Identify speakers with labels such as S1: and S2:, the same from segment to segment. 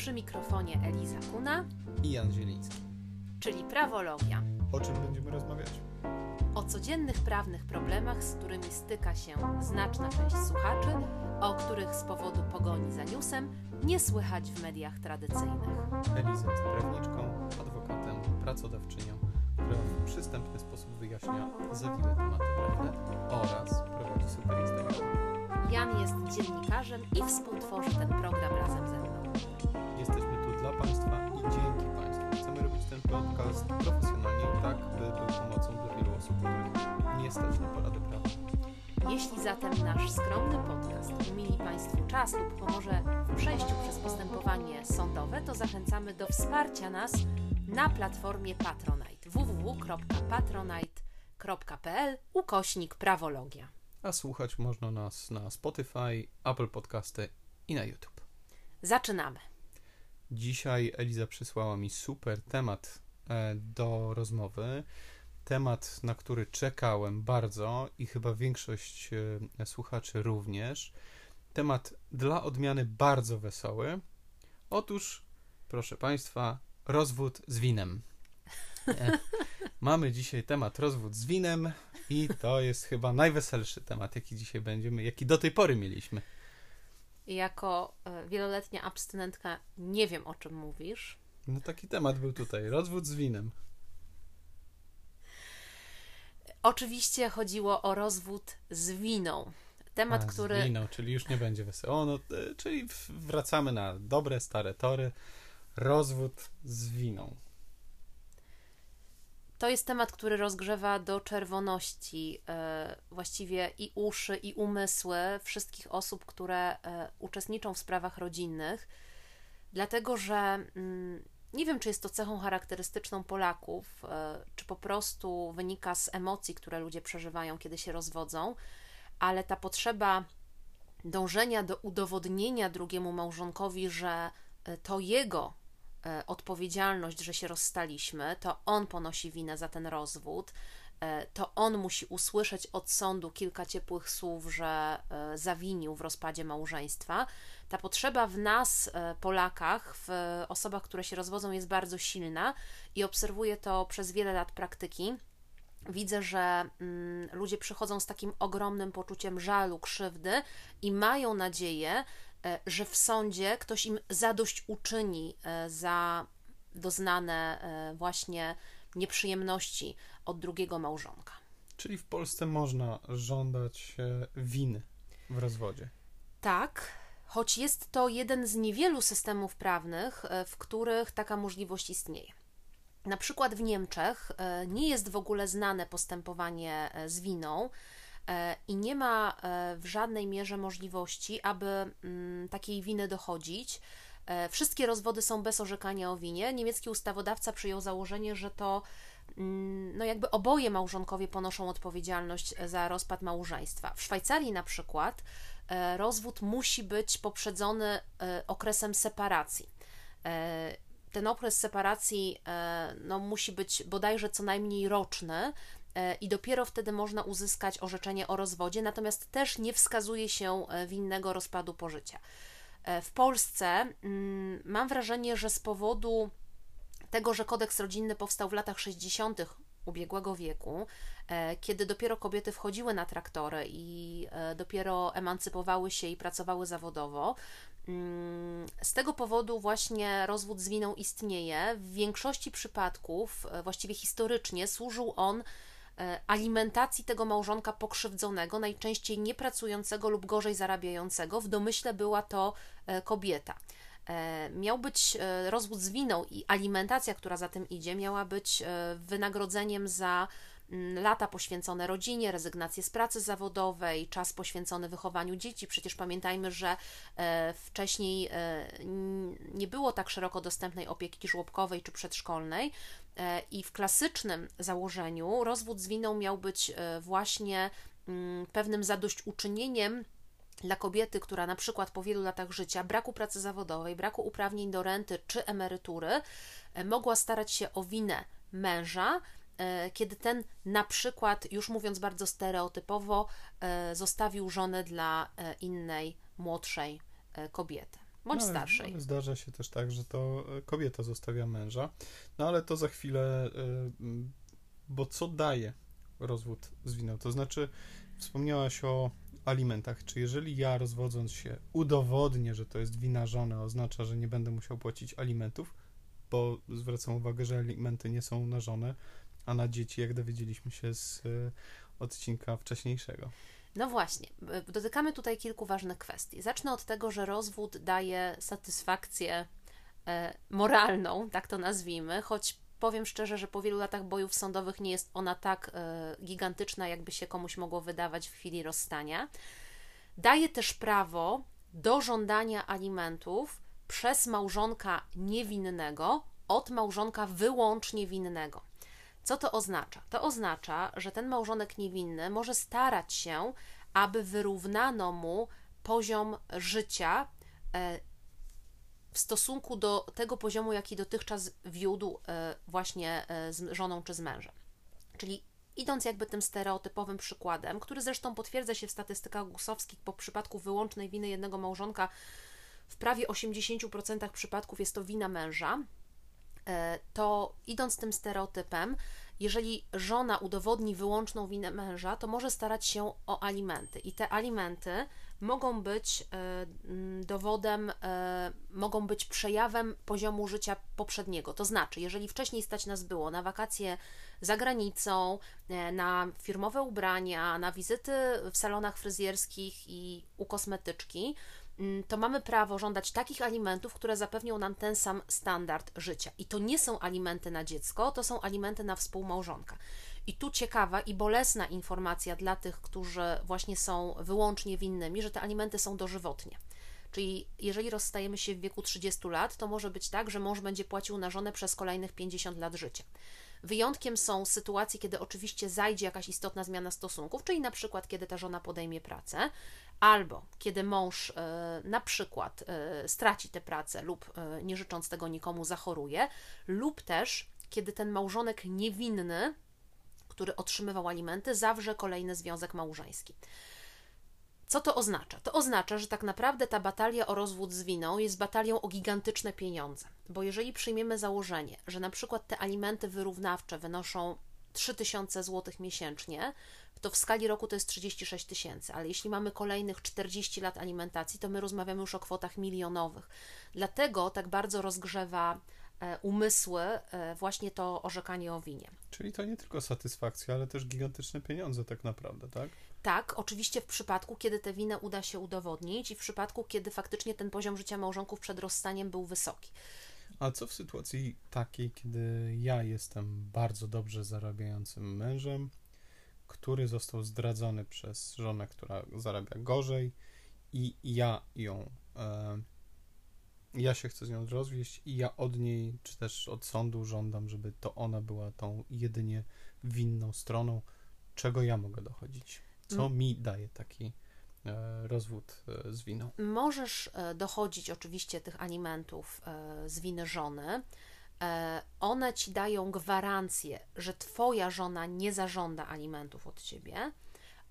S1: Przy mikrofonie Eliza Kuna
S2: i Jan Zieliński.
S1: czyli Prawologia.
S2: O czym będziemy rozmawiać?
S1: O codziennych prawnych problemach, z którymi styka się znaczna część słuchaczy, o których z powodu pogoni za newsem nie słychać w mediach tradycyjnych.
S2: Eliza jest prawniczką, adwokatem, pracodawczynią, która w przystępny sposób wyjaśnia zawiłe tematy prawne oraz prowadzi super Instagram.
S1: Jan jest dziennikarzem i współtworzy ten program razem ze mną.
S2: Jesteśmy tu dla Państwa i dzięki Państwu. Chcemy robić ten podcast profesjonalnie, tak by był pomocą dla wielu osób, których nie stać na porady prawne.
S1: Jeśli zatem nasz skromny podcast umili Państwu czas lub pomoże w przejściu przez postępowanie sądowe, to zachęcamy do wsparcia nas na platformie Patronite www.patronite.pl ukośnik prawologia.
S2: A słuchać można nas na Spotify, Apple Podcasty i na YouTube.
S1: Zaczynamy.
S2: Dzisiaj Eliza przysłała mi super temat e, do rozmowy. Temat, na który czekałem bardzo i chyba większość e, słuchaczy również. Temat dla odmiany bardzo wesoły. Otóż, proszę Państwa, rozwód z winem. E, Mamy dzisiaj temat rozwód z winem i to jest chyba najweselszy temat, jaki dzisiaj będziemy, jaki do tej pory mieliśmy.
S1: Jako e, wieloletnia abstynentka nie wiem o czym mówisz.
S2: No taki temat był tutaj, rozwód z winem.
S1: Oczywiście chodziło o rozwód z winą. Temat,
S2: A,
S1: który
S2: Z winą, czyli już nie będzie wesoło. No, e, czyli wracamy na dobre, stare tory. Rozwód z winą.
S1: To jest temat, który rozgrzewa do czerwoności e, właściwie i uszy, i umysły wszystkich osób, które e, uczestniczą w sprawach rodzinnych, dlatego że mm, nie wiem, czy jest to cechą charakterystyczną Polaków, e, czy po prostu wynika z emocji, które ludzie przeżywają, kiedy się rozwodzą, ale ta potrzeba dążenia do udowodnienia drugiemu małżonkowi, że to jego odpowiedzialność, że się rozstaliśmy, to on ponosi winę za ten rozwód, e, to on musi usłyszeć od sądu kilka ciepłych słów, że e, zawinił w rozpadzie małżeństwa. Ta potrzeba w nas, e, Polakach, w osobach, które się rozwodzą, jest bardzo silna i obserwuję to przez wiele lat praktyki. Widzę, że mm, ludzie przychodzą z takim ogromnym poczuciem żalu, krzywdy i mają nadzieję, e, że w sądzie ktoś im zadość uczyni e, za doznane e, właśnie nieprzyjemności od drugiego małżonka.
S2: Czyli w Polsce można żądać e, winy w rozwodzie.
S1: Tak, choć jest to jeden z niewielu systemów prawnych, e, w których taka możliwość istnieje. Na przykład w Niemczech e, nie jest w ogóle znane postępowanie e, z winą e, i nie ma e, w żadnej mierze możliwości, aby mm, takiej winy dochodzić. E, Wszystkie rozwody są bez orzekania o winie. Niemiecki ustawodawca przyjął założenie, że to mm, no jakby oboje małżonkowie ponoszą odpowiedzialność za rozpad małżeństwa. W Szwajcarii na przykład e, rozwód musi być poprzedzony e, okresem separacji. E, Ten okres separacji e, no, musi być bodajże co najmniej roczny e, i dopiero wtedy można uzyskać orzeczenie o rozwodzie, natomiast też nie wskazuje się e, winnego rozpadu pożycia. E, W Polsce mm, mam wrażenie, że z powodu tego, że kodeks rodzinny powstał w latach 60. ubiegłego wieku, e, kiedy dopiero kobiety wchodziły na traktory i e, dopiero emancypowały się i pracowały zawodowo. Mm, Z tego powodu właśnie rozwód z winą istnieje. W większości przypadków, e, właściwie historycznie, służył on e, alimentacji tego małżonka pokrzywdzonego, najczęściej niepracującego lub gorzej zarabiającego. W domyśle była to e, kobieta. E, Miał być e, rozwód z winą i alimentacja, która za tym idzie, miała być e, wynagrodzeniem za lata poświęcone rodzinie, rezygnację z pracy zawodowej, czas poświęcony wychowaniu dzieci. Przecież pamiętajmy, że e, wcześniej e, nie było tak szeroko dostępnej opieki żłobkowej czy przedszkolnej e, i w klasycznym założeniu rozwód z winą miał być właśnie mm, pewnym zadośćuczynieniem dla kobiety, która na przykład po wielu latach życia, braku pracy zawodowej, braku uprawnień do renty czy emerytury, mogła starać się o winę męża, kiedy ten na przykład, już mówiąc bardzo stereotypowo, e, zostawił żonę dla e, innej, młodszej e, kobiety. bądź
S2: no,
S1: starszej.
S2: Ale zdarza się też tak, że to e, kobieta zostawia męża. No ale to za chwilę, bo co daje rozwód z winą? To znaczy, wspomniałaś o alimentach. Czy jeżeli ja rozwodząc się udowodnię, że to jest wina żony, oznacza, że nie będę musiał płacić alimentów? Bo zwracam uwagę, że alimenty nie są na żonę, a na dzieci, jak dowiedzieliśmy się z y, odcinka wcześniejszego.
S1: No właśnie, dotykamy tutaj kilku ważnych kwestii. Zacznę od tego, że rozwód daje satysfakcję e, moralną, tak to nazwijmy, choć powiem szczerze, że po wielu latach bojów sądowych nie jest ona tak e, gigantyczna, jakby się komuś mogło wydawać w chwili rozstania. Daje też prawo do żądania alimentów przez małżonka niewinnego od małżonka wyłącznie winnego. Co to oznacza? To oznacza, że ten małżonek niewinny może starać się, aby wyrównano mu poziom życia e, w stosunku do tego poziomu, jaki dotychczas wiódł e, właśnie e, z żoną czy z mężem. Czyli idąc jakby tym stereotypowym przykładem, który zresztą potwierdza się w statystykach gusowskich po przypadku wyłącznej winy jednego małżonka, w prawie 80% przypadków jest to wina męża, to idąc tym stereotypem, jeżeli żona udowodni wyłączną winę męża, to może starać się o alimenty. I te alimenty mogą być e, dowodem, e, mogą być przejawem poziomu życia poprzedniego. To znaczy, jeżeli wcześniej stać nas było na wakacje za granicą, na firmowe ubrania, na wizyty w salonach fryzjerskich i u kosmetyczki, to mamy prawo żądać takich alimentów, które zapewnią nam ten sam standard życia. I to nie są alimenty na dziecko, to są alimenty na współmałżonka. I tu ciekawa i bolesna informacja dla tych, którzy właśnie są wyłącznie winnymi, że te alimenty są dożywotnie. Czyli jeżeli rozstajemy się w wieku 30 lat, to może być tak, że mąż będzie płacił na żonę przez kolejnych 50 lat życia. Wyjątkiem są sytuacje, kiedy oczywiście zajdzie jakaś istotna zmiana stosunków, czyli na przykład kiedy ta żona podejmie pracę, albo kiedy mąż e, na przykład e, straci tę pracę lub e, nie życząc tego nikomu zachoruje, lub też kiedy ten małżonek niewinny, który otrzymywał alimenty, zawrze kolejny związek małżeński. Co to oznacza? To oznacza, że tak naprawdę ta batalia o rozwód z winą jest batalią o gigantyczne pieniądze. Bo jeżeli przyjmiemy założenie, że na przykład te alimenty wyrównawcze wynoszą 3000 zł miesięcznie, to w skali roku to jest 36 tysięcy, ale jeśli mamy kolejnych 40 lat alimentacji, to my rozmawiamy już o kwotach milionowych. Dlatego tak bardzo rozgrzewa e, umysły e, właśnie to orzekanie o winie.
S2: Czyli to nie tylko satysfakcja, ale też gigantyczne pieniądze tak naprawdę, tak?
S1: Tak, oczywiście w przypadku, kiedy tę winę uda się udowodnić i w przypadku, kiedy faktycznie ten poziom życia małżonków przed rozstaniem był wysoki.
S2: A co w sytuacji takiej, kiedy ja jestem bardzo dobrze zarabiającym mężem, który został zdradzony przez żonę, która zarabia gorzej i ja ją, e, ja się chcę z nią rozwieść i ja od niej, czy też od sądu żądam, żeby to ona była tą jedynie winną stroną, czego ja mogę dochodzić? Co mm. mi daje taki e, rozwód e, z winą?
S1: Możesz e, dochodzić oczywiście tych alimentów z winy żony, one ci dają gwarancję, że twoja żona nie zażąda alimentów od ciebie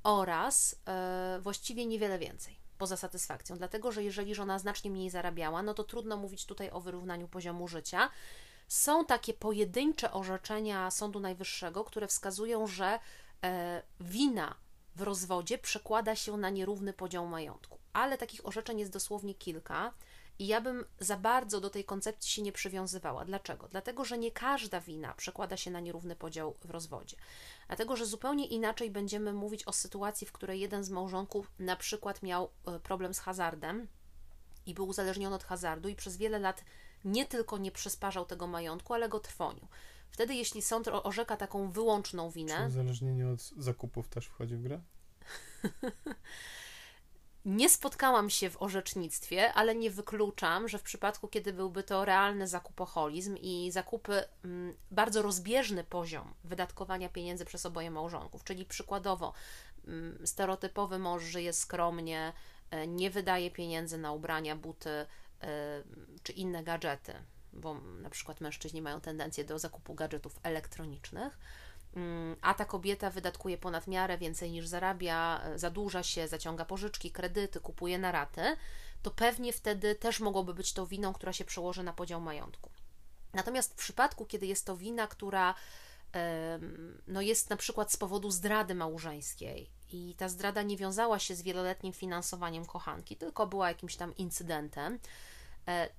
S1: oraz e, właściwie niewiele więcej poza satysfakcją, dlatego że jeżeli żona znacznie mniej zarabiała, no to trudno mówić tutaj o wyrównaniu poziomu życia. Są takie pojedyncze orzeczenia Sądu Najwyższego, które wskazują, że e, wina w rozwodzie przekłada się na nierówny podział majątku, ale takich orzeczeń jest dosłownie kilka. I ja bym za bardzo do tej koncepcji się nie przywiązywała. Dlaczego? Dlatego, że nie każda wina przekłada się na nierówny podział w rozwodzie. Dlatego, że zupełnie inaczej będziemy mówić o sytuacji, w której jeden z małżonków na przykład miał e, problem z hazardem i był uzależniony od hazardu i przez wiele lat nie tylko nie przysparzał tego majątku, ale go trwonił. Wtedy, jeśli sąd orzeka taką wyłączną winę.
S2: Czy uzależnienie od zakupów też wchodzi w grę?
S1: Nie spotkałam się w orzecznictwie, ale nie wykluczam, że w przypadku, kiedy byłby to realny zakupoholizm i zakupy, mm, bardzo rozbieżny poziom wydatkowania pieniędzy przez oboje małżonków, czyli przykładowo mm, stereotypowy mąż żyje skromnie, e, nie wydaje pieniędzy na ubrania, buty e, czy inne gadżety, bo na przykład mężczyźni mają tendencję do zakupu gadżetów elektronicznych a ta kobieta wydatkuje ponad miarę więcej niż zarabia, e, zadłuża się, zaciąga pożyczki, kredyty, kupuje na raty, to pewnie wtedy też mogłoby być to winą, która się przełoży na podział majątku. Natomiast w przypadku, kiedy jest to wina, która no jest na przykład z powodu zdrady małżeńskiej i ta zdrada nie wiązała się z wieloletnim finansowaniem kochanki, tylko była jakimś tam incydentem,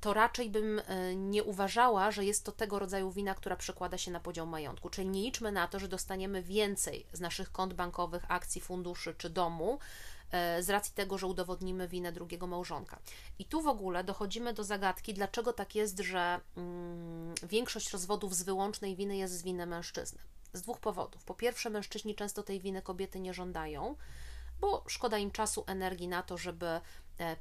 S1: to raczej bym e, nie uważała, że jest to tego rodzaju wina, która przekłada się na podział majątku. Czyli nie liczmy na to, że dostaniemy więcej z naszych kont bankowych, akcji, funduszy czy domu, E, z racji tego, że udowodnimy winę drugiego małżonka. I tu w ogóle dochodzimy do zagadki, dlaczego tak jest, że mm, większość rozwodów z wyłącznej winy jest z winy mężczyzny. Z dwóch powodów. Po pierwsze, mężczyźni często tej winy kobiety nie żądają, bo szkoda im czasu, energii na to, żeby E,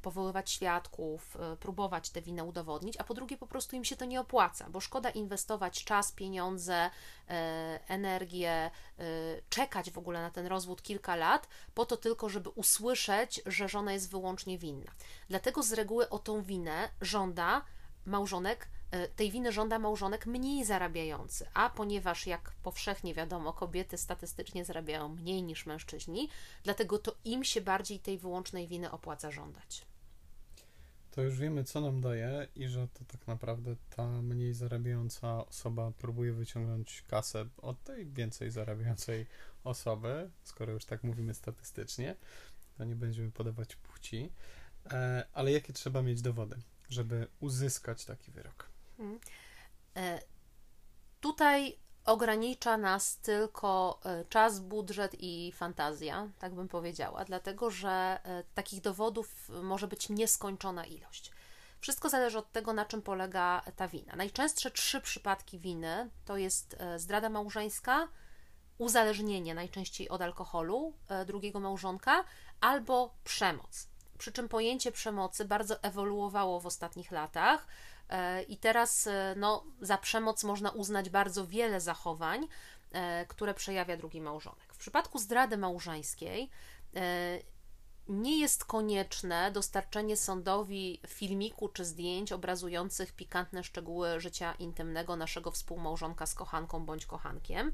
S1: powoływać świadków, e, próbować tę winę udowodnić, a po drugie po prostu im się to nie opłaca, bo szkoda inwestować czas, pieniądze, e, energię, czekać w ogóle na ten rozwód kilka lat, po to tylko, żeby usłyszeć, że żona jest wyłącznie winna. Dlatego z reguły o tą winę żąda małżonek E, tej winy żąda małżonek mniej zarabiający, a ponieważ, jak powszechnie wiadomo, kobiety statystycznie zarabiają mniej niż mężczyźni, dlatego to im się bardziej tej wyłącznej winy opłaca żądać.
S2: To już wiemy, co nam daje i że to tak naprawdę ta mniej zarabiająca osoba próbuje wyciągnąć kasę od tej więcej zarabiającej osoby, skoro już tak mówimy statystycznie, to nie będziemy podawać płci. E, ale jakie trzeba mieć dowody, żeby uzyskać taki wyrok? Mhm.
S1: E, tutaj ogranicza nas tylko e, czas, budżet i fantazja, tak bym powiedziała, dlatego że e, takich dowodów może być nieskończona ilość. Wszystko zależy od tego, na czym polega ta wina. Najczęstsze trzy przypadki winy to jest zdrada małżeńska, uzależnienie najczęściej od alkoholu drugiego małżonka albo przemoc. Przy czym pojęcie przemocy bardzo ewoluowało w ostatnich latach. E, I teraz e, no, za przemoc można uznać bardzo wiele zachowań, e, które przejawia drugi małżonek. W przypadku zdrady małżeńskiej nie jest konieczne dostarczenie sądowi filmiku czy zdjęć obrazujących pikantne szczegóły życia intymnego naszego współmałżonka z kochanką bądź kochankiem.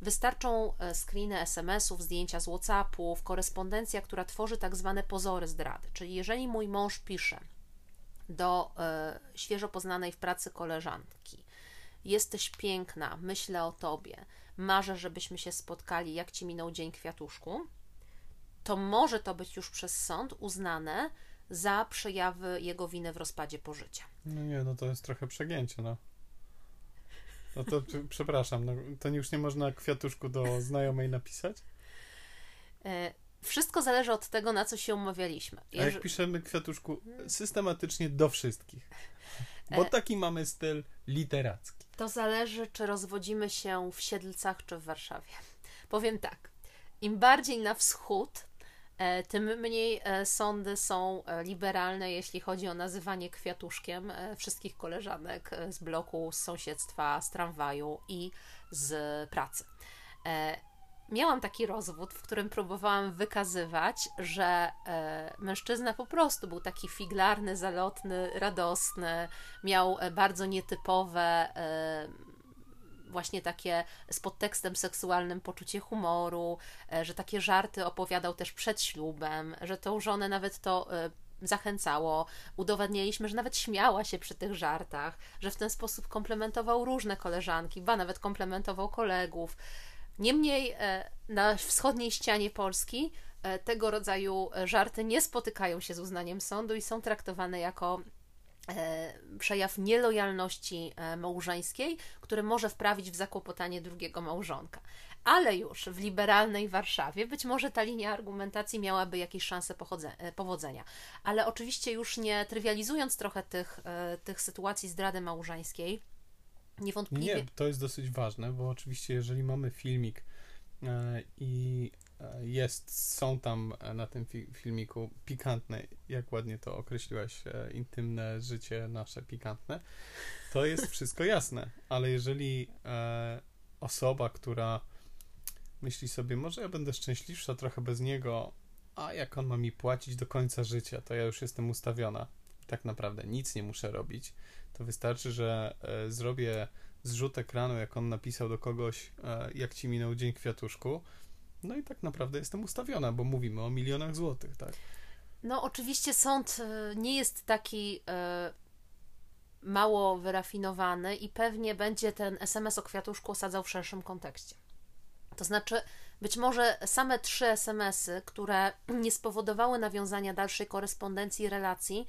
S1: Wystarczą screeny SMS-ów, zdjęcia z WhatsAppów, korespondencja, która tworzy tak zwane pozory zdrady. Czyli jeżeli mój mąż pisze, do e, świeżo poznanej w pracy koleżanki. Jesteś piękna, myślę o tobie, marzę, żebyśmy się spotkali, jak ci minął dzień kwiatuszku, to może to być już przez sąd uznane za przejawy jego winy w rozpadzie pożycia.
S2: No nie, no to jest trochę przegięcie, no. No to przepraszam, no, to już nie można kwiatuszku do znajomej napisać?
S1: E, wszystko zależy od tego, na co się umawialiśmy.
S2: A jak piszemy kwiatuszku systematycznie do wszystkich? Bo e. taki mamy styl literacki.
S1: To zależy, czy rozwodzimy się w Siedlcach, czy w Warszawie. Powiem tak. Im bardziej na wschód, tym mniej e, sądy są liberalne, jeśli chodzi o nazywanie kwiatuszkiem wszystkich koleżanek z bloku, z sąsiedztwa, z tramwaju i z pracy miałam taki rozwód, w którym próbowałam wykazywać, że e, mężczyzna po prostu był taki figlarny, zalotny, radosny, miał e, bardzo nietypowe. Właśnie takie z podtekstem seksualnym poczucie humoru, e, że takie żarty opowiadał też przed ślubem, że tą żonę nawet to e, zachęcało. Udowadnialiśmy, że nawet śmiała się przy tych żartach, że w ten sposób komplementował różne koleżanki, ba nawet komplementował kolegów. Niemniej e, na wschodniej ścianie Polski tego rodzaju żarty nie spotykają się z uznaniem sądu i są traktowane jako przejaw nielojalności małżeńskiej, który może wprawić w zakłopotanie drugiego małżonka. Ale już w liberalnej Warszawie być może ta linia argumentacji miałaby jakieś szanse powodzenia. Ale oczywiście już nie trywializując trochę tych, tych sytuacji zdrady małżeńskiej, Niewątpliwie.
S2: Nie, to jest dosyć ważne, bo oczywiście jeżeli mamy filmik e, i e, jest, są tam na tym fi filmiku pikantne, jak ładnie to określiłaś, e, intymne życie nasze pikantne, to jest wszystko jasne, ale jeżeli e, osoba, która myśli sobie, może ja będę szczęśliwsza trochę bez niego, a jak on ma mi płacić do końca życia, to ja już jestem ustawiona. Tak naprawdę nic nie muszę robić to wystarczy, że e, zrobię zrzut ekranu, jak on napisał do kogoś, e, jak ci minął dzień kwiatuszku. No i tak naprawdę jestem ustawiona, bo mówimy o milionach złotych, tak?
S1: No, oczywiście sąd nie jest taki mało wyrafinowany i pewnie będzie ten SMS o kwiatuszku osadzał w szerszym kontekście. To znaczy, być może same trzy SMS-y, które nie spowodowały nawiązania dalszej korespondencji i relacji,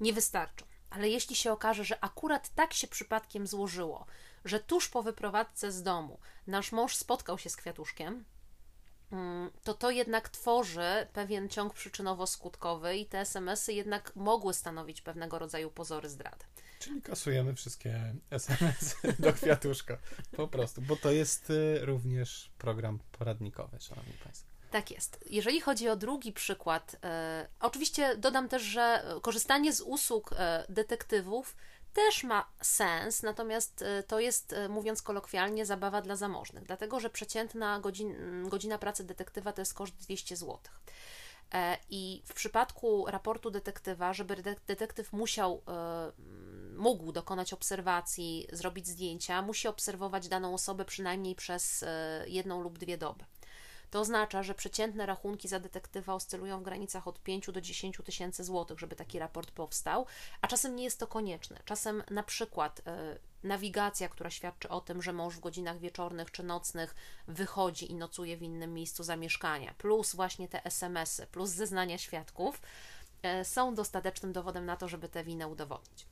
S1: nie wystarczą. Ale jeśli się okaże, że akurat tak się przypadkiem złożyło, że tuż po wyprowadzce z domu nasz mąż spotkał się z kwiatuszkiem, to to jednak tworzy pewien ciąg przyczynowo-skutkowy i te SMS-y jednak mogły stanowić pewnego rodzaju pozory zdrady.
S2: Czyli kasujemy wszystkie SMS do kwiatuszka. Po prostu, bo to jest y, również program poradnikowy, szanowni państwo.
S1: Tak jest. Jeżeli chodzi o drugi przykład, e, oczywiście dodam też, że korzystanie z usług e, detektywów też ma sens, natomiast e, to jest, mówiąc kolokwialnie, zabawa dla zamożnych, dlatego że przeciętna godzin, godzina pracy detektywa to jest koszt 200 zł. I w przypadku raportu detektywa, żeby detektyw musiał, mógł dokonać obserwacji, zrobić zdjęcia, musi obserwować daną osobę przynajmniej przez jedną lub dwie doby. To oznacza, że przeciętne rachunki za detektywa oscylują w granicach od 5 do 10 tysięcy złotych, żeby taki raport powstał, a czasem nie jest to konieczne. Czasem na przykład e, nawigacja, która świadczy o tym, że mąż w godzinach wieczornych czy nocnych wychodzi i nocuje w innym miejscu zamieszkania, plus właśnie te SMS-y, plus zeznania świadków, e, są dostatecznym dowodem na to, żeby tę winę udowodnić.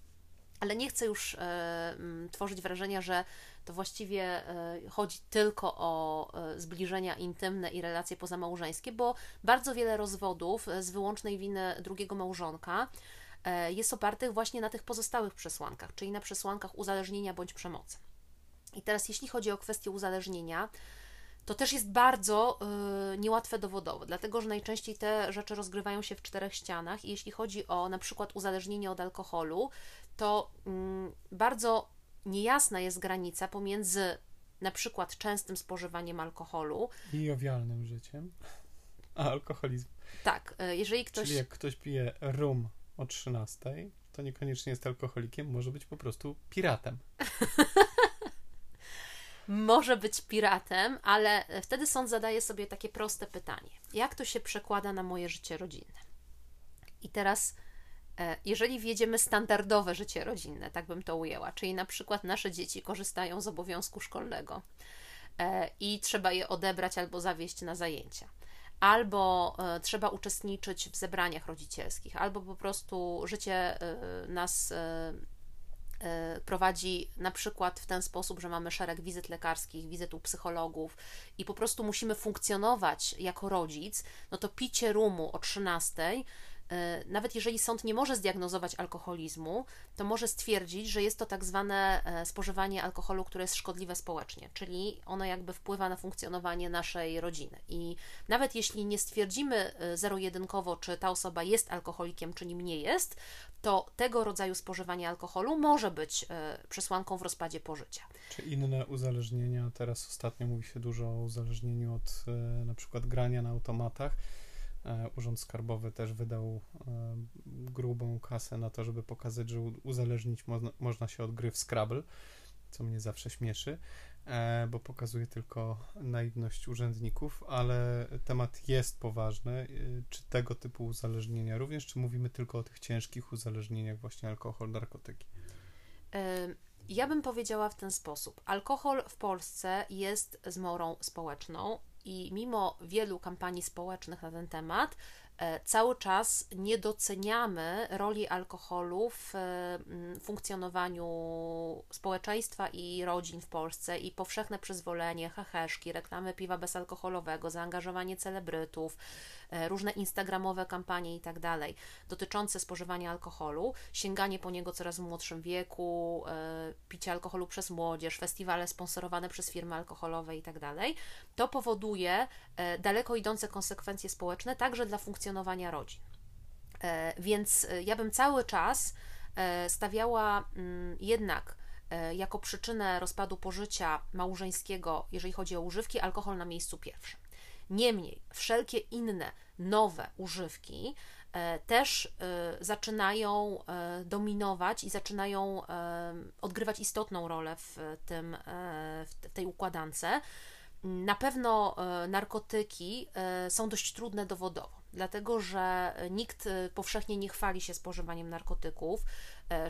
S1: Ale nie chcę już e, tworzyć wrażenia, że to właściwie e, chodzi tylko o e, zbliżenia intymne i relacje pozamałżeńskie, bo bardzo wiele rozwodów z wyłącznej winy drugiego małżonka jest opartych właśnie na tych pozostałych przesłankach, czyli na przesłankach uzależnienia bądź przemocy. I teraz, jeśli chodzi o kwestię uzależnienia, to też jest bardzo y, niełatwe dowodowo, dlatego że najczęściej te rzeczy rozgrywają się w czterech ścianach i jeśli chodzi o na przykład uzależnienie od alkoholu, to y, bardzo niejasna jest granica pomiędzy na przykład częstym spożywaniem alkoholu
S2: i jowialnym życiem, a alkoholizm.
S1: Tak, y, jeżeli ktoś...
S2: Czyli jak ktoś pije rum o 13, to niekoniecznie jest alkoholikiem, może być po prostu piratem.
S1: może być piratem, ale wtedy sąd zadaje sobie takie proste pytanie: jak to się przekłada na moje życie rodzinne? I teraz, e, jeżeli wjedziemy standardowe życie rodzinne, tak bym to ujęła, czyli na przykład nasze dzieci korzystają z obowiązku szkolnego e, i trzeba je odebrać albo zawieźć na zajęcia albo e, trzeba uczestniczyć w zebraniach rodzicielskich, albo po prostu życie nas E, prowadzi na przykład w ten sposób, że mamy szereg wizyt lekarskich, wizyt u psychologów i po prostu musimy funkcjonować jako rodzic, no to picie rumu o 13 E, nawet jeżeli sąd nie może zdiagnozować alkoholizmu, to może stwierdzić, że jest to tak zwane e, spożywanie alkoholu, które jest szkodliwe społecznie, czyli ono jakby wpływa na funkcjonowanie naszej rodziny. I nawet jeśli nie stwierdzimy e, zero-jedynkowo, czy ta osoba jest alkoholikiem, czy nim nie jest, to tego rodzaju spożywanie alkoholu może być przesłanką w rozpadzie pożycia.
S2: Czy inne uzależnienia? Teraz ostatnio mówi się dużo o uzależnieniu od na przykład grania na automatach E, Urząd Skarbowy też wydał e, grubą kasę na to, żeby pokazać, że uzależnić można, można się od gry w Scrabble, co mnie zawsze śmieszy, e, bo pokazuje tylko naiwność urzędników, ale temat jest poważny. Czy tego typu uzależnienia również, czy mówimy tylko o tych ciężkich uzależnieniach, właśnie alkohol, narkotyki?
S1: Ja bym powiedziała w ten sposób. Alkohol w Polsce jest zmorą społeczną i mimo wielu kampanii społecznych na ten temat, E, cały czas nie doceniamy roli alkoholu w e, funkcjonowaniu społeczeństwa i rodzin w Polsce i powszechne przyzwolenie, heheszki, reklamy piwa bezalkoholowego, zaangażowanie celebrytów, różne instagramowe kampanie i tak dalej dotyczące spożywania alkoholu, sięganie po niego coraz w młodszym wieku, picie alkoholu przez młodzież, festiwale sponsorowane przez firmy alkoholowe i tak dalej, to powoduje daleko idące konsekwencje społeczne także dla funkcjonowania rodzin. E, więc e, ja bym cały czas e, stawiała mm, jednak jako przyczynę rozpadu pożycia małżeńskiego, jeżeli chodzi o używki, alkohol na miejscu pierwszym. Niemniej, wszelkie inne nowe używki też zaczynają dominować i zaczynają odgrywać istotną rolę w, tym, w tej układance. Na pewno narkotyki są dość trudne dowodowo, dlatego że nikt powszechnie nie chwali się spożywaniem narkotyków.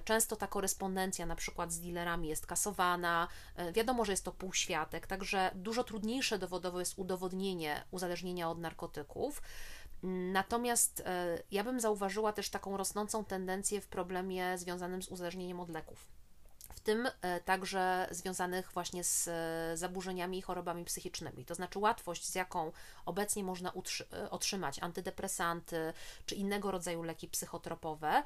S1: Często ta korespondencja na przykład z dealerami jest kasowana, wiadomo, że jest to półświatek, także dużo trudniejsze dowodowo jest udowodnienie uzależnienia od narkotyków. Natomiast e, ja bym zauważyła też taką rosnącą tendencję w problemie związanym z uzależnieniem od leków. W tym e, także związanych właśnie z e, zaburzeniami i chorobami psychicznymi. To znaczy łatwość, z jaką obecnie można otrzymać antydepresanty czy innego rodzaju leki psychotropowe,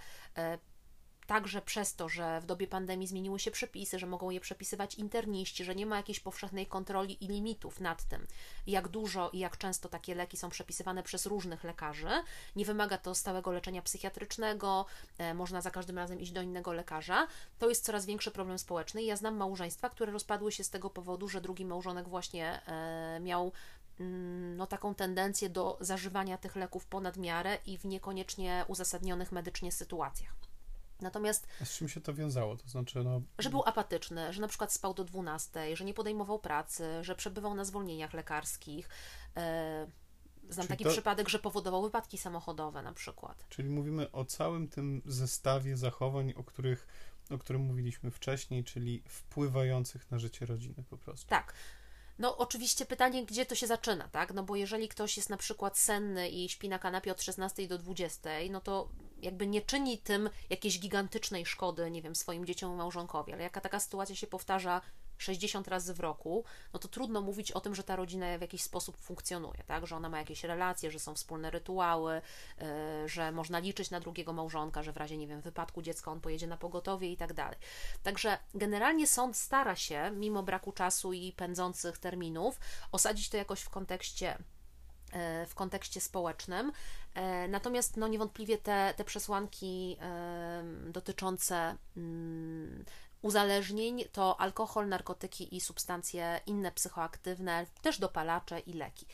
S1: Także przez to, że w dobie pandemii zmieniły się przepisy, że mogą je przepisywać interniści, że nie ma jakiejś powszechnej kontroli i limitów nad tym, jak dużo i jak często takie leki są przepisywane przez różnych lekarzy. Nie wymaga to stałego leczenia psychiatrycznego, e, można za każdym razem iść do innego lekarza. To jest coraz większy problem społeczny. Ja znam małżeństwa, które rozpadły się z tego powodu, że drugi małżonek właśnie e, miał mm, no, taką tendencję do zażywania tych leków ponad miarę i w niekoniecznie uzasadnionych medycznie sytuacjach.
S2: Natomiast. A z czym się to wiązało? To znaczy, no...
S1: Że był apatyczny, że na przykład spał do 12, że nie podejmował pracy, że przebywał na zwolnieniach lekarskich. E, znam Czyli taki to... przypadek, że powodował wypadki samochodowe na przykład.
S2: Czyli mówimy o całym tym zestawie zachowań, o których o którym mówiliśmy wcześniej, czyli wpływających na życie rodziny po prostu.
S1: Tak. No, oczywiście pytanie, gdzie to się zaczyna, tak? No bo jeżeli ktoś jest na przykład senny i śpi na kanapie od 16 do 20, no to jakby nie czyni tym jakiejś gigantycznej szkody, nie wiem, swoim dzieciom i małżonkowi, ale jaka taka sytuacja się powtarza 60 razy w roku, no to trudno mówić o tym, że ta rodzina w jakiś sposób funkcjonuje, tak? Że ona ma jakieś relacje, że są wspólne rytuały, yy, że można liczyć na drugiego małżonka, że w razie, nie wiem, wypadku dziecka on pojedzie na pogotowie i tak dalej. Także generalnie sąd stara się, mimo braku czasu i pędzących terminów, osadzić to jakoś w kontekście w kontekście społecznym. E, natomiast no, niewątpliwie te, te przesłanki dotyczące mm, uzależnień to alkohol, narkotyki i substancje inne psychoaktywne, też dopalacze i leki.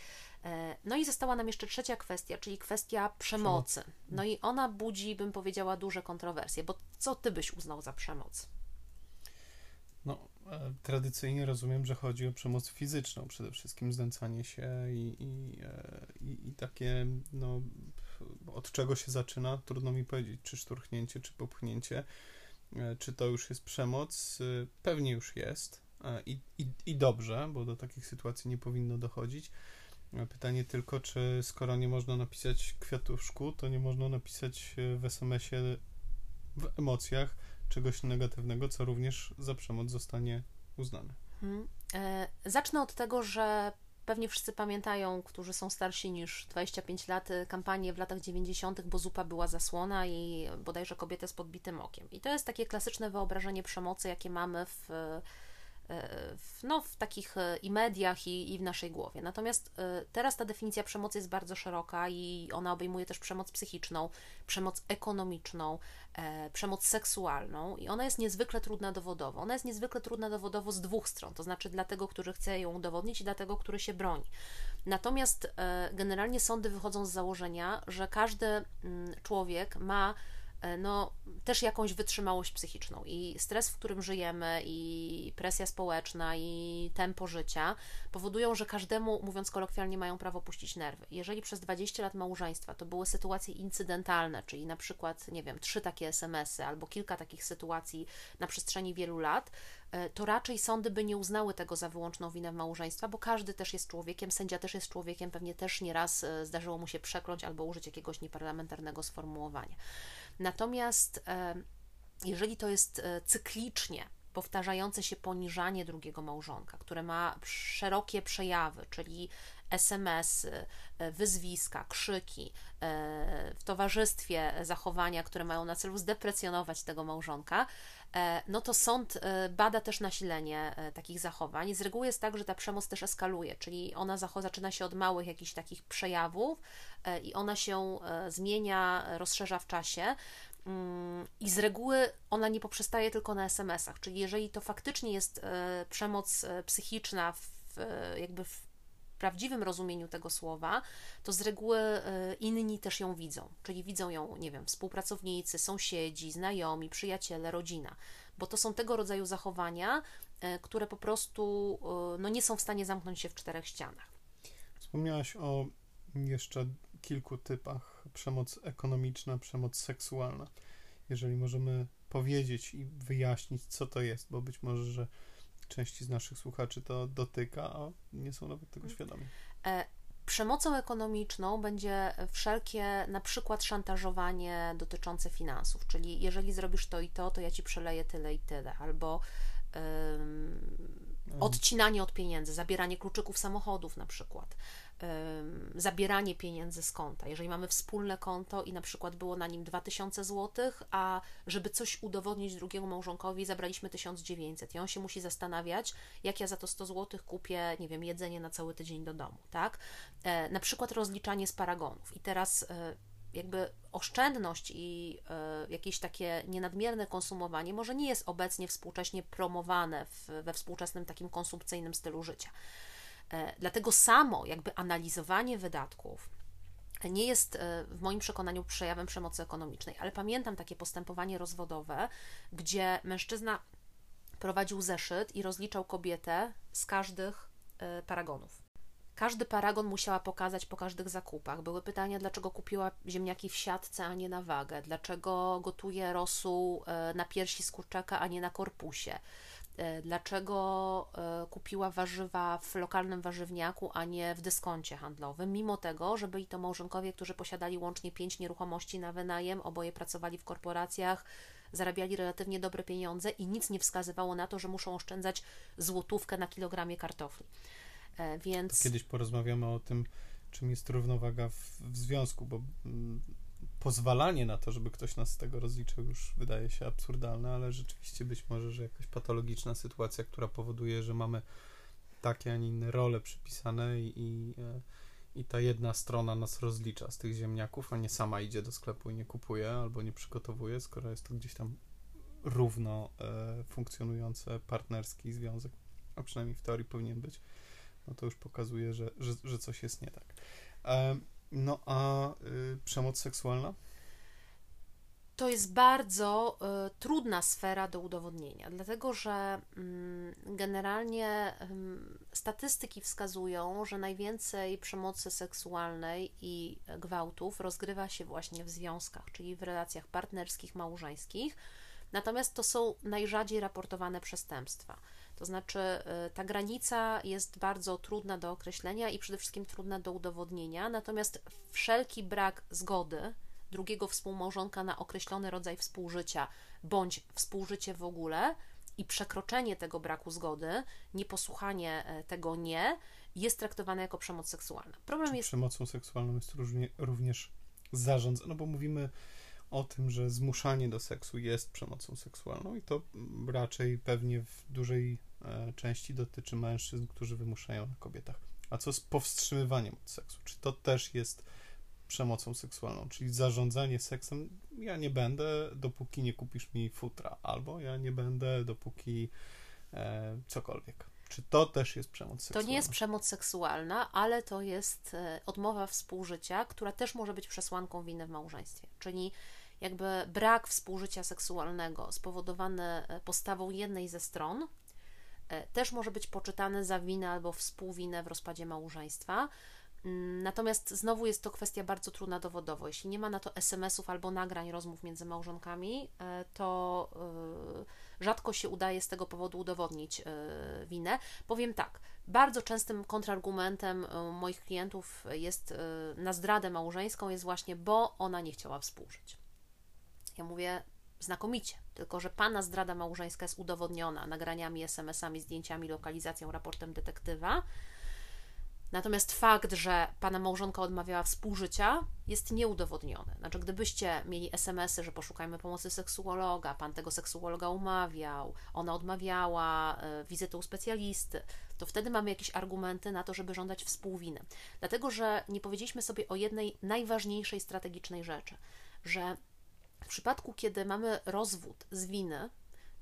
S1: E, no i została nam jeszcze trzecia kwestia, czyli kwestia przemocy. No i ona budzi, bym powiedziała, duże kontrowersje, bo co ty byś uznał za przemoc?
S2: E, tradycyjnie rozumiem, że chodzi o przemoc fizyczną, przede wszystkim znęcanie się i, i, e, i, i takie, no, od czego się zaczyna, trudno mi powiedzieć, czy szturchnięcie, czy popchnięcie, e, czy to już jest przemoc, pewnie już jest i, i, i dobrze, bo do takich sytuacji nie powinno dochodzić. Pytanie tylko, czy skoro nie można napisać kwiatuszku, to nie można napisać w SMS-ie w emocjach czegoś negatywnego, co również za przemoc zostanie uznane. Hmm.
S1: E, zacznę od tego, że pewnie wszyscy pamiętają, którzy są starsi niż 25 lat, e, kampanię w latach 90., bo zupa była zasłona i bodajże kobietę z podbitym okiem. I to jest takie klasyczne wyobrażenie przemocy, jakie mamy w w, no, w takich e, i mediach, i, i w naszej głowie. Natomiast e, teraz ta definicja przemocy jest bardzo szeroka i ona obejmuje też przemoc psychiczną, przemoc ekonomiczną, e, przemoc seksualną i ona jest niezwykle trudna dowodowo. Ona jest niezwykle trudna dowodowo z dwóch stron, to znaczy dla tego, który chce ją udowodnić i dla tego, który się broni. Natomiast generalnie sądy wychodzą z założenia, że każdy mm, człowiek ma E, no, też jakąś wytrzymałość psychiczną. I stres, w którym żyjemy, i presja społeczna, i tempo życia powodują, że każdemu, mówiąc kolokwialnie, mają prawo puścić nerwy. Jeżeli przez 20 lat małżeństwa to były sytuacje incydentalne, czyli na przykład, nie wiem, trzy takie SMS-y albo kilka takich sytuacji na przestrzeni wielu lat, e, to raczej sądy by nie uznały tego za wyłączną winę małżeństwa, bo każdy też jest człowiekiem, sędzia też jest człowiekiem, pewnie też nieraz e, zdarzyło mu się przekląć albo użyć jakiegoś nieparlamentarnego sformułowania. Natomiast e, jeżeli to jest e, cyklicznie powtarzające się poniżanie drugiego małżonka, które ma szerokie przejawy, czyli SMS-y, e, wyzwiska, krzyki, w towarzystwie zachowania, które mają na celu zdeprecjonować tego małżonka, no to sąd bada też nasilenie takich zachowań. Z reguły jest tak, że ta przemoc też eskaluje, czyli ona zaczyna się od małych jakichś takich przejawów, E, i ona się e, zmienia, rozszerza w czasie. Mm, I z reguły ona nie poprzestaje tylko na SMS-ach, czyli jeżeli to faktycznie jest e, przemoc psychiczna, w, jakby w prawdziwym rozumieniu tego słowa, to z reguły inni też ją widzą, czyli widzą ją, nie wiem, współpracownicy, sąsiedzi, znajomi, przyjaciele, rodzina. bo to są tego rodzaju zachowania, e, które po prostu e, no, nie są w stanie zamknąć się w czterech ścianach.
S2: Wspomniałaś o jeszcze kilku typach przemoc ekonomiczna, przemoc seksualna. Jeżeli możemy powiedzieć i wyjaśnić, co to jest, bo być może, że części z naszych słuchaczy to dotyka, a nie są nawet tego mhm. świadomi.
S1: E, przemocą ekonomiczną będzie wszelkie na przykład szantażowanie dotyczące finansów, czyli jeżeli zrobisz to i to, to ja ci przeleję tyle i tyle, albo odcinanie od pieniędzy, zabieranie kluczyków samochodów na przykład, zabieranie pieniędzy z konta. Jeżeli mamy wspólne konto i na przykład było na nim 2000 zł, a żeby coś udowodnić drugiemu małżonkowi, zabraliśmy 1900 i on się musi zastanawiać, jak ja za to 100 zł kupię, nie wiem, jedzenie na cały tydzień do domu, tak? E, na przykład rozliczanie z paragonów. I teraz e, jakby oszczędność i y, jakieś takie nienadmierne konsumowanie może nie jest obecnie współcześnie promowane w, we współczesnym takim konsumpcyjnym stylu życia. E, dlatego samo jakby analizowanie wydatków nie jest e, w moim przekonaniu przejawem przemocy ekonomicznej, ale pamiętam takie postępowanie rozwodowe, gdzie mężczyzna prowadził zeszyt i rozliczał kobietę z każdych e, paragonów. Każdy paragon musiała pokazać po każdych zakupach. Były pytania, dlaczego kupiła ziemniaki w siatce, a nie na wagę, dlaczego gotuje rosół na piersi z kurczaka, a nie na korpusie dlaczego e, kupiła warzywa w lokalnym warzywniaku, a nie w dyskoncie handlowym, mimo tego, że byli to małżonkowie, którzy posiadali łącznie pięć nieruchomości na wynajem, oboje pracowali w korporacjach, zarabiali relatywnie dobre pieniądze i nic nie wskazywało na to, że muszą oszczędzać złotówkę na kilogramie kartofli. E, więc...
S2: Kiedyś porozmawiamy o tym, czym jest równowaga w, w związku, bo mm, pozwalanie na to, żeby ktoś nas z tego rozliczył, już wydaje się absurdalne, ale rzeczywiście być może, że jakaś patologiczna sytuacja, która powoduje, że mamy takie, a nie inne role przypisane i, i, e, i ta jedna strona nas rozlicza z tych ziemniaków, a nie sama idzie do sklepu i nie kupuje albo nie przygotowuje, skoro jest to gdzieś tam równo e, funkcjonujący partnerski związek, a przynajmniej w teorii powinien być, no to już pokazuje, że, że, że coś jest nie tak. E, no a y, przemoc seksualna?
S1: To jest bardzo y, trudna sfera do udowodnienia, dlatego że y, generalnie statystyki wskazują, że najwięcej przemocy seksualnej i gwałtów rozgrywa się właśnie w związkach, czyli w relacjach partnerskich, małżeńskich. Natomiast to są najrzadziej raportowane przestępstwa. To znaczy, y, ta granica jest bardzo trudna do określenia i przede wszystkim trudna do udowodnienia, natomiast wszelki brak zgody drugiego współmałżonka na określony rodzaj współżycia bądź współżycie w ogóle i przekroczenie tego braku zgody, nieposłuchanie e, tego nie, jest traktowane jako przemoc seksualna.
S2: Problem Czy jest. Przemocą seksualną jest również zarząd, no bo mówimy o tym, że zmuszanie do seksu jest przemocą seksualną i to raczej pewnie w dużej e, części dotyczy mężczyzn, którzy wymuszają na kobietach. A co z powstrzymywaniem od seksu? Czy to też jest przemocą seksualną? Czyli zarządzanie seksem, ja nie będę, dopóki nie kupisz mi futra, albo ja nie będę, dopóki e, cokolwiek. Czy to też jest przemoc seksualna?
S1: To nie jest przemoc seksualna, ale to jest e, odmowa współżycia, która też może być przesłanką winy w małżeństwie. Czyli jakby brak współżycia seksualnego spowodowany e, postawą jednej ze stron e, też może być poczytany za winę albo współwinę w rozpadzie małżeństwa. Mm, natomiast znowu jest to kwestia bardzo trudna dowodowo. Jeśli nie ma na to SMS-ów albo nagrań rozmów między małżonkami, e, to rzadko się udaje z tego powodu udowodnić winę. Powiem tak, bardzo częstym kontrargumentem moich klientów jest na zdradę małżeńską jest właśnie, bo ona nie chciała współżyć. Ja mówię znakomicie, tylko że pana zdrada małżeńska jest udowodniona nagraniami, SMS-ami, zdjęciami, lokalizacją, raportem detektywa. Natomiast fakt, że pana małżonka odmawiała współżycia, jest nieudowodniony. Znaczy, gdybyście mieli SMS-y, że poszukajmy pomocy seksuologa, pan tego seksuologa umawiał, ona odmawiała y, wizyty u specjalisty, to wtedy mamy jakieś argumenty na to, żeby żądać współwiny. Dlatego, że nie powiedzieliśmy sobie o jednej najważniejszej strategicznej rzeczy, że w przypadku, kiedy mamy rozwód z winy,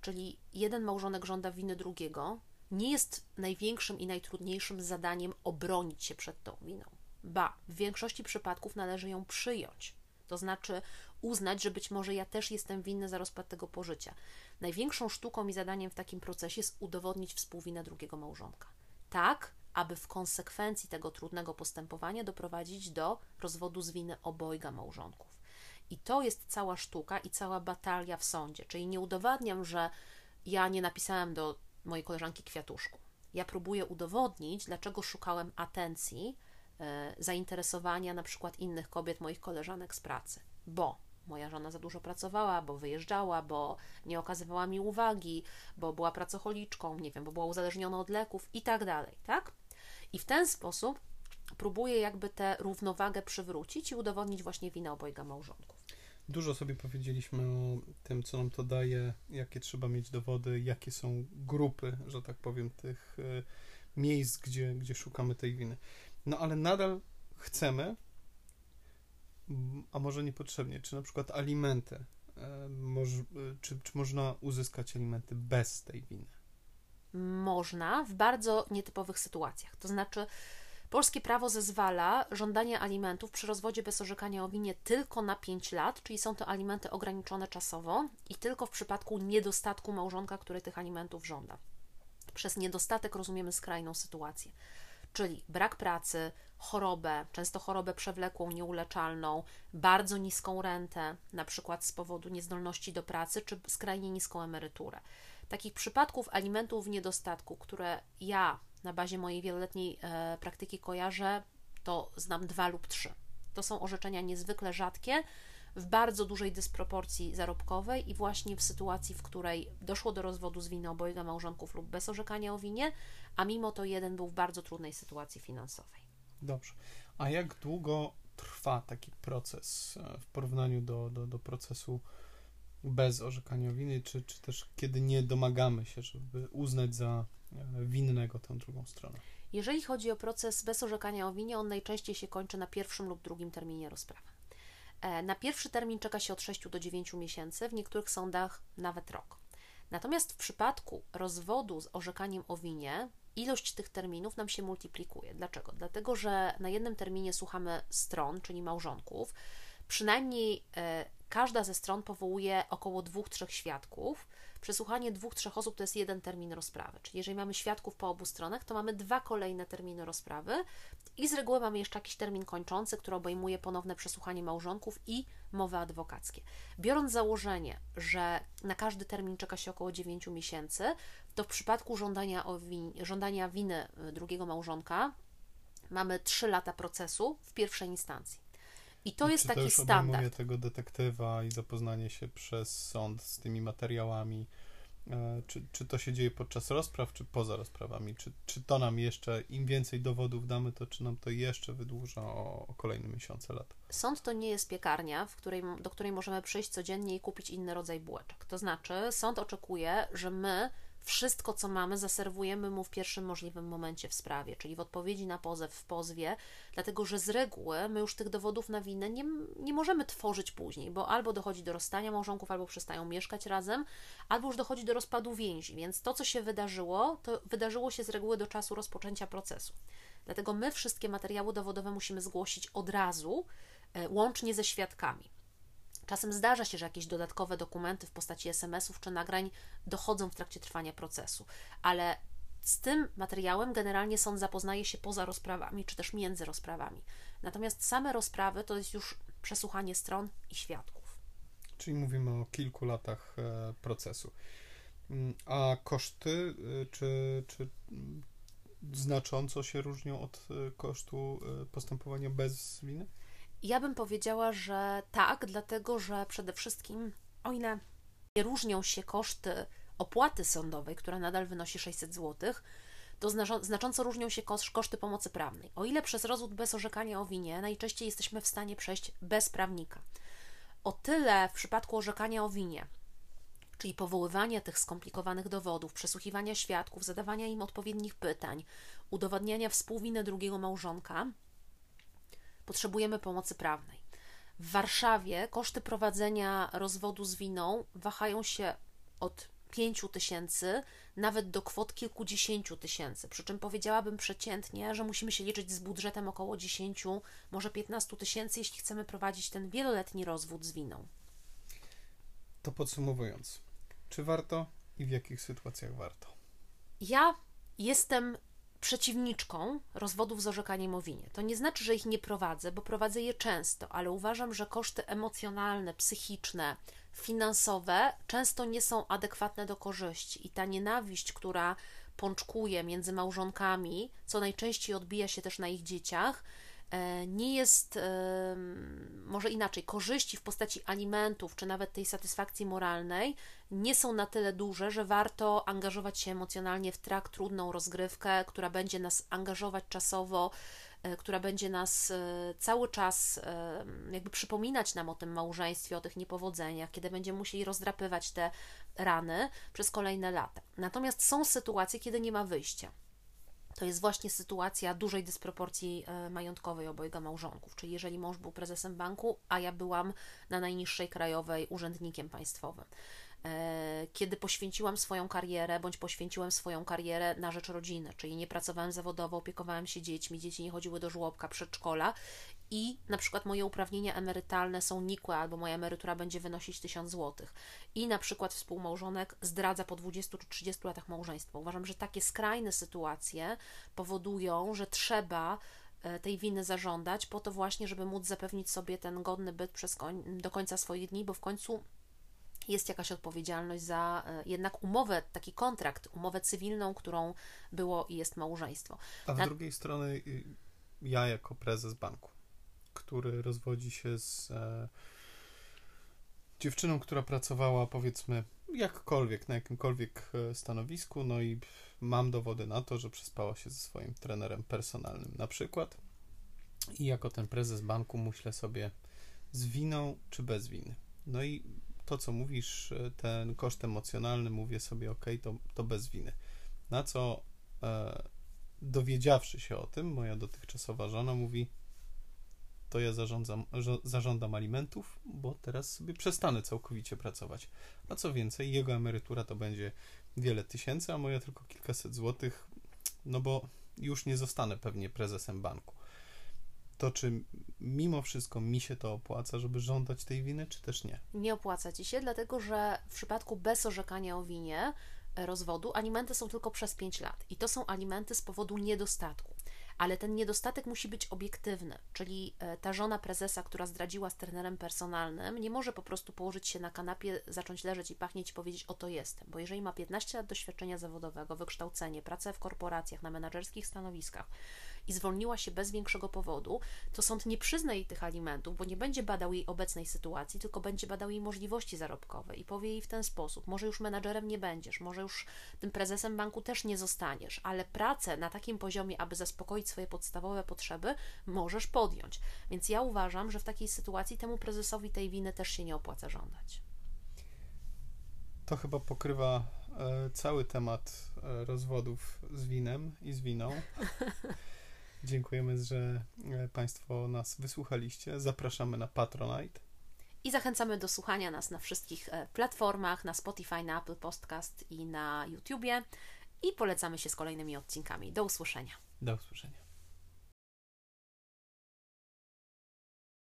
S1: czyli jeden małżonek żąda winy drugiego, nie jest największym i najtrudniejszym zadaniem obronić się przed tą winą. Ba, w większości przypadków należy ją przyjąć. To znaczy uznać, że być może ja też jestem winny za rozpad tego pożycia. Największą sztuką i zadaniem w takim procesie jest udowodnić współwinę drugiego małżonka. Tak, aby w konsekwencji tego trudnego postępowania doprowadzić do rozwodu z winy obojga małżonków. I to jest cała sztuka i cała batalia w sądzie. Czyli nie udowadniam, że ja nie napisałem do mojej koleżanki kwiatuszku. Ja próbuję udowodnić, dlaczego szukałem atencji, e, zainteresowania na przykład innych kobiet, moich koleżanek z pracy. Bo moja żona za dużo pracowała, bo wyjeżdżała, bo nie okazywała mi uwagi, bo była pracocholiczką, nie wiem, bo była uzależniona od leków i tak dalej, tak? I w ten sposób próbuję jakby tę równowagę przywrócić i udowodnić właśnie winę obojga małżonków.
S2: Dużo sobie powiedzieliśmy o tym, co nam to daje, jakie trzeba mieć dowody, jakie są grupy, że tak powiem, tych y, miejsc, gdzie, gdzie szukamy tej winy. No ale nadal chcemy, a może niepotrzebnie, czy na przykład alimenty, e, moż, y, czy, czy można uzyskać alimenty bez tej winy?
S1: Można w bardzo nietypowych sytuacjach. To znaczy, Polskie prawo zezwala żądanie alimentów przy rozwodzie bez orzekania o winie tylko na 5 lat, czyli są to alimenty ograniczone czasowo i tylko w przypadku niedostatku małżonka, który tych alimentów żąda. Przez niedostatek rozumiemy skrajną sytuację, czyli brak pracy, chorobę, często chorobę przewlekłą, nieuleczalną, bardzo niską rentę, na przykład z powodu niezdolności do pracy, czy skrajnie niską emeryturę. Takich przypadków alimentów w niedostatku, które ja na bazie mojej wieloletniej e, praktyki kojarzę, to znam dwa lub trzy. To są orzeczenia niezwykle rzadkie, w bardzo dużej dysproporcji zarobkowej i właśnie w sytuacji, w której doszło do rozwodu z winy obojga małżonków lub bez orzekania o winie, a mimo to jeden był w bardzo trudnej sytuacji finansowej.
S2: Dobrze. A jak długo trwa taki proces e, w porównaniu do, do, do procesu bez orzekania winy, czy, czy też kiedy nie domagamy się, żeby uznać za winnego tę drugą stronę.
S1: Jeżeli chodzi o proces bez orzekania o winie, on najczęściej się kończy na pierwszym lub drugim terminie rozprawy. E, na pierwszy termin czeka się od 6 do 9 miesięcy, w niektórych sądach nawet rok. Natomiast w przypadku rozwodu z orzekaniem o winie, ilość tych terminów nam się multiplikuje. Dlaczego? Dlatego, że na jednym terminie słuchamy stron, czyli małżonków. Przynajmniej e, każda ze stron powołuje około dwóch, trzech świadków Przesłuchanie dwóch, trzech osób to jest jeden termin rozprawy. Czyli jeżeli mamy świadków po obu stronach, to mamy dwa kolejne terminy rozprawy i z reguły mamy jeszcze jakiś termin kończący, który obejmuje ponowne przesłuchanie małżonków i mowy adwokackie. Biorąc założenie, że na każdy termin czeka się około 9 miesięcy, to w przypadku żądania, win żądania winy y, drugiego małżonka mamy 3 lata procesu w pierwszej instancji. I to I jest
S2: czy
S1: taki
S2: to już
S1: standard.
S2: tego detektywa i zapoznanie się przez sąd z tymi materiałami. E, czy, czy to się dzieje podczas rozpraw, czy poza rozprawami? Czy, czy to nam jeszcze, im więcej dowodów damy, to czy nam to jeszcze wydłuża o, o kolejne miesiące, lata?
S1: Sąd to nie jest piekarnia, w której, do której możemy przyjść codziennie i kupić inny rodzaj bułeczek. To znaczy, sąd oczekuje, że my wszystko, co mamy, zaserwujemy mu w pierwszym możliwym momencie w sprawie, czyli w odpowiedzi na pozew, w pozwie, dlatego że z reguły my już tych dowodów na winę nie, nie możemy tworzyć później, bo albo dochodzi do rozstania małżonków, albo przestają mieszkać razem, albo już dochodzi do rozpadu więzi, więc to, co się wydarzyło, to wydarzyło się z reguły do czasu rozpoczęcia procesu. Dlatego my wszystkie materiały dowodowe musimy zgłosić od razu, e, łącznie ze świadkami. Czasem zdarza się, że jakieś dodatkowe dokumenty w postaci SMS-ów czy nagrań dochodzą w trakcie trwania procesu, ale z tym materiałem generalnie sąd zapoznaje się poza rozprawami, czy też między rozprawami. Natomiast same rozprawy to jest już przesłuchanie stron i świadków.
S2: Czyli mówimy o kilku latach e, procesu. Mm, a koszty, e, czy, czy znacząco się różnią od e, kosztu postępowania bez winy?
S1: Ja bym powiedziała, że tak, dlatego że przede wszystkim, o ile nie różnią się koszty opłaty sądowej, która nadal wynosi 600 zł, to znacząco różnią się koszty pomocy prawnej. O ile przez rozwód bez orzekania o winie najczęściej jesteśmy w stanie przejść bez prawnika, o tyle w przypadku orzekania o winie, czyli powoływania tych skomplikowanych dowodów, przesłuchiwania świadków, zadawania im odpowiednich pytań, udowadniania współwiny drugiego małżonka, potrzebujemy pomocy prawnej. W Warszawie koszty prowadzenia rozwodu z winą wahają się od 5 tysięcy, nawet do kwot kilkudziesięciu tysięcy. Przy czym powiedziałabym przeciętnie, że musimy się liczyć z budżetem około 10, może 15 tysięcy, jeśli chcemy prowadzić ten wieloletni rozwód z winą.
S2: To podsumowując, czy warto i w jakich sytuacjach warto?
S1: Ja jestem przeciwniczką rozwodów z orzekaniem o winie. To nie znaczy, że ich nie prowadzę, bo prowadzę je często, ale uważam, że koszty emocjonalne, psychiczne, finansowe często nie są adekwatne do korzyści i ta nienawiść, która pączkuje między małżonkami, co najczęściej odbija się też na ich dzieciach, e, nie jest, może inaczej, korzyści w postaci alimentów, czy nawet tej satysfakcji moralnej, nie są na tyle duże, że warto angażować się emocjonalnie w trak, trudną rozgrywkę, która będzie nas angażować czasowo E, która będzie nas e, cały czas e, jakby przypominać nam o tym małżeństwie, o tych niepowodzeniach, kiedy będziemy musieli rozdrapywać te rany przez kolejne lata. Natomiast są sytuacje, kiedy nie ma wyjścia. To jest właśnie sytuacja dużej dysproporcji majątkowej obojga małżonków. Czyli jeżeli mąż był prezesem banku, a ja byłam na najniższej krajowej urzędnikiem państwowym. E, kiedy poświęciłam swoją karierę, bądź poświęciłem swoją karierę na rzecz rodziny, czyli nie pracowałem zawodowo, opiekowałem się dziećmi, dzieci nie chodziły do żłobka, przedszkola i na przykład moje uprawnienia emerytalne są nikłe, albo moja emerytura będzie wynosić 1000 zł. I na przykład współmałżonek zdradza po 20 czy 30 latach małżeństwa. Uważam, że takie skrajne sytuacje powodują, że trzeba e, tej winy zażądać, po to właśnie, żeby móc zapewnić sobie ten godny byt przez koń, do końca swoich dni, bo w końcu jest jakaś odpowiedzialność za e, jednak umowę, taki kontrakt, umowę cywilną, którą było i jest małżeństwo.
S2: A z Na... drugiej strony y, ja jako prezes banku, który rozwodzi się z e, dziewczyną, która pracowała powiedzmy jakkolwiek, na jakimkolwiek e, stanowisku, no i mam dowody na to, że przespała się ze swoim trenerem personalnym na przykład i jako ten prezes banku myślę sobie z winą czy bez winy. No i to, co mówisz, e, ten koszt emocjonalny, mówię sobie, ok, to, to bez winy. Na co e, dowiedziawszy się o tym, moja dotychczasowa żona mówi, to ja zarządzam, zażądam alimentów, bo teraz sobie przestanę całkowicie pracować. A co więcej, jego emerytura to będzie wiele tysięcy, a moja tylko kilkaset złotych, no bo już nie zostanę pewnie prezesem banku to czy mimo wszystko mi się to opłaca, żeby żądać tej winy, czy też nie?
S1: Nie opłaca ci się, dlatego że w przypadku bez orzekania o winie e, rozwodu alimenty są tylko przez 5 lat i to są alimenty z powodu niedostatku ale ten niedostatek musi być obiektywny, czyli e, ta żona prezesa, która zdradziła z trenerem personalnym, nie może po prostu położyć się na kanapie, zacząć leżeć i pachnieć i powiedzieć: Oto jestem. Bo jeżeli ma 15 lat doświadczenia zawodowego, wykształcenie, pracę w korporacjach, na menedżerskich stanowiskach, i zwolniła się bez większego powodu, to sąd nie przyzna jej tych alimentów, bo nie będzie badał jej obecnej sytuacji, tylko będzie badał jej możliwości zarobkowe i powie jej w ten sposób: może już menadżerem nie będziesz, może już tym prezesem banku też nie zostaniesz, ale pracę na takim poziomie, aby zaspokoić swoje podstawowe potrzeby, możesz podjąć. Więc ja uważam, że w takiej sytuacji temu prezesowi tej winy też się nie opłaca żądać.
S2: To chyba pokrywa e, cały temat e, rozwodów z winem i z winą. Dziękujemy, że e, Państwo nas wysłuchaliście. Zapraszamy na Patronite.
S1: I zachęcamy do słuchania nas na wszystkich e, platformach, na Spotify, na Apple Podcast i na YouTubie. I polecamy się z kolejnymi odcinkami. Do usłyszenia.
S2: Do usłyszenia.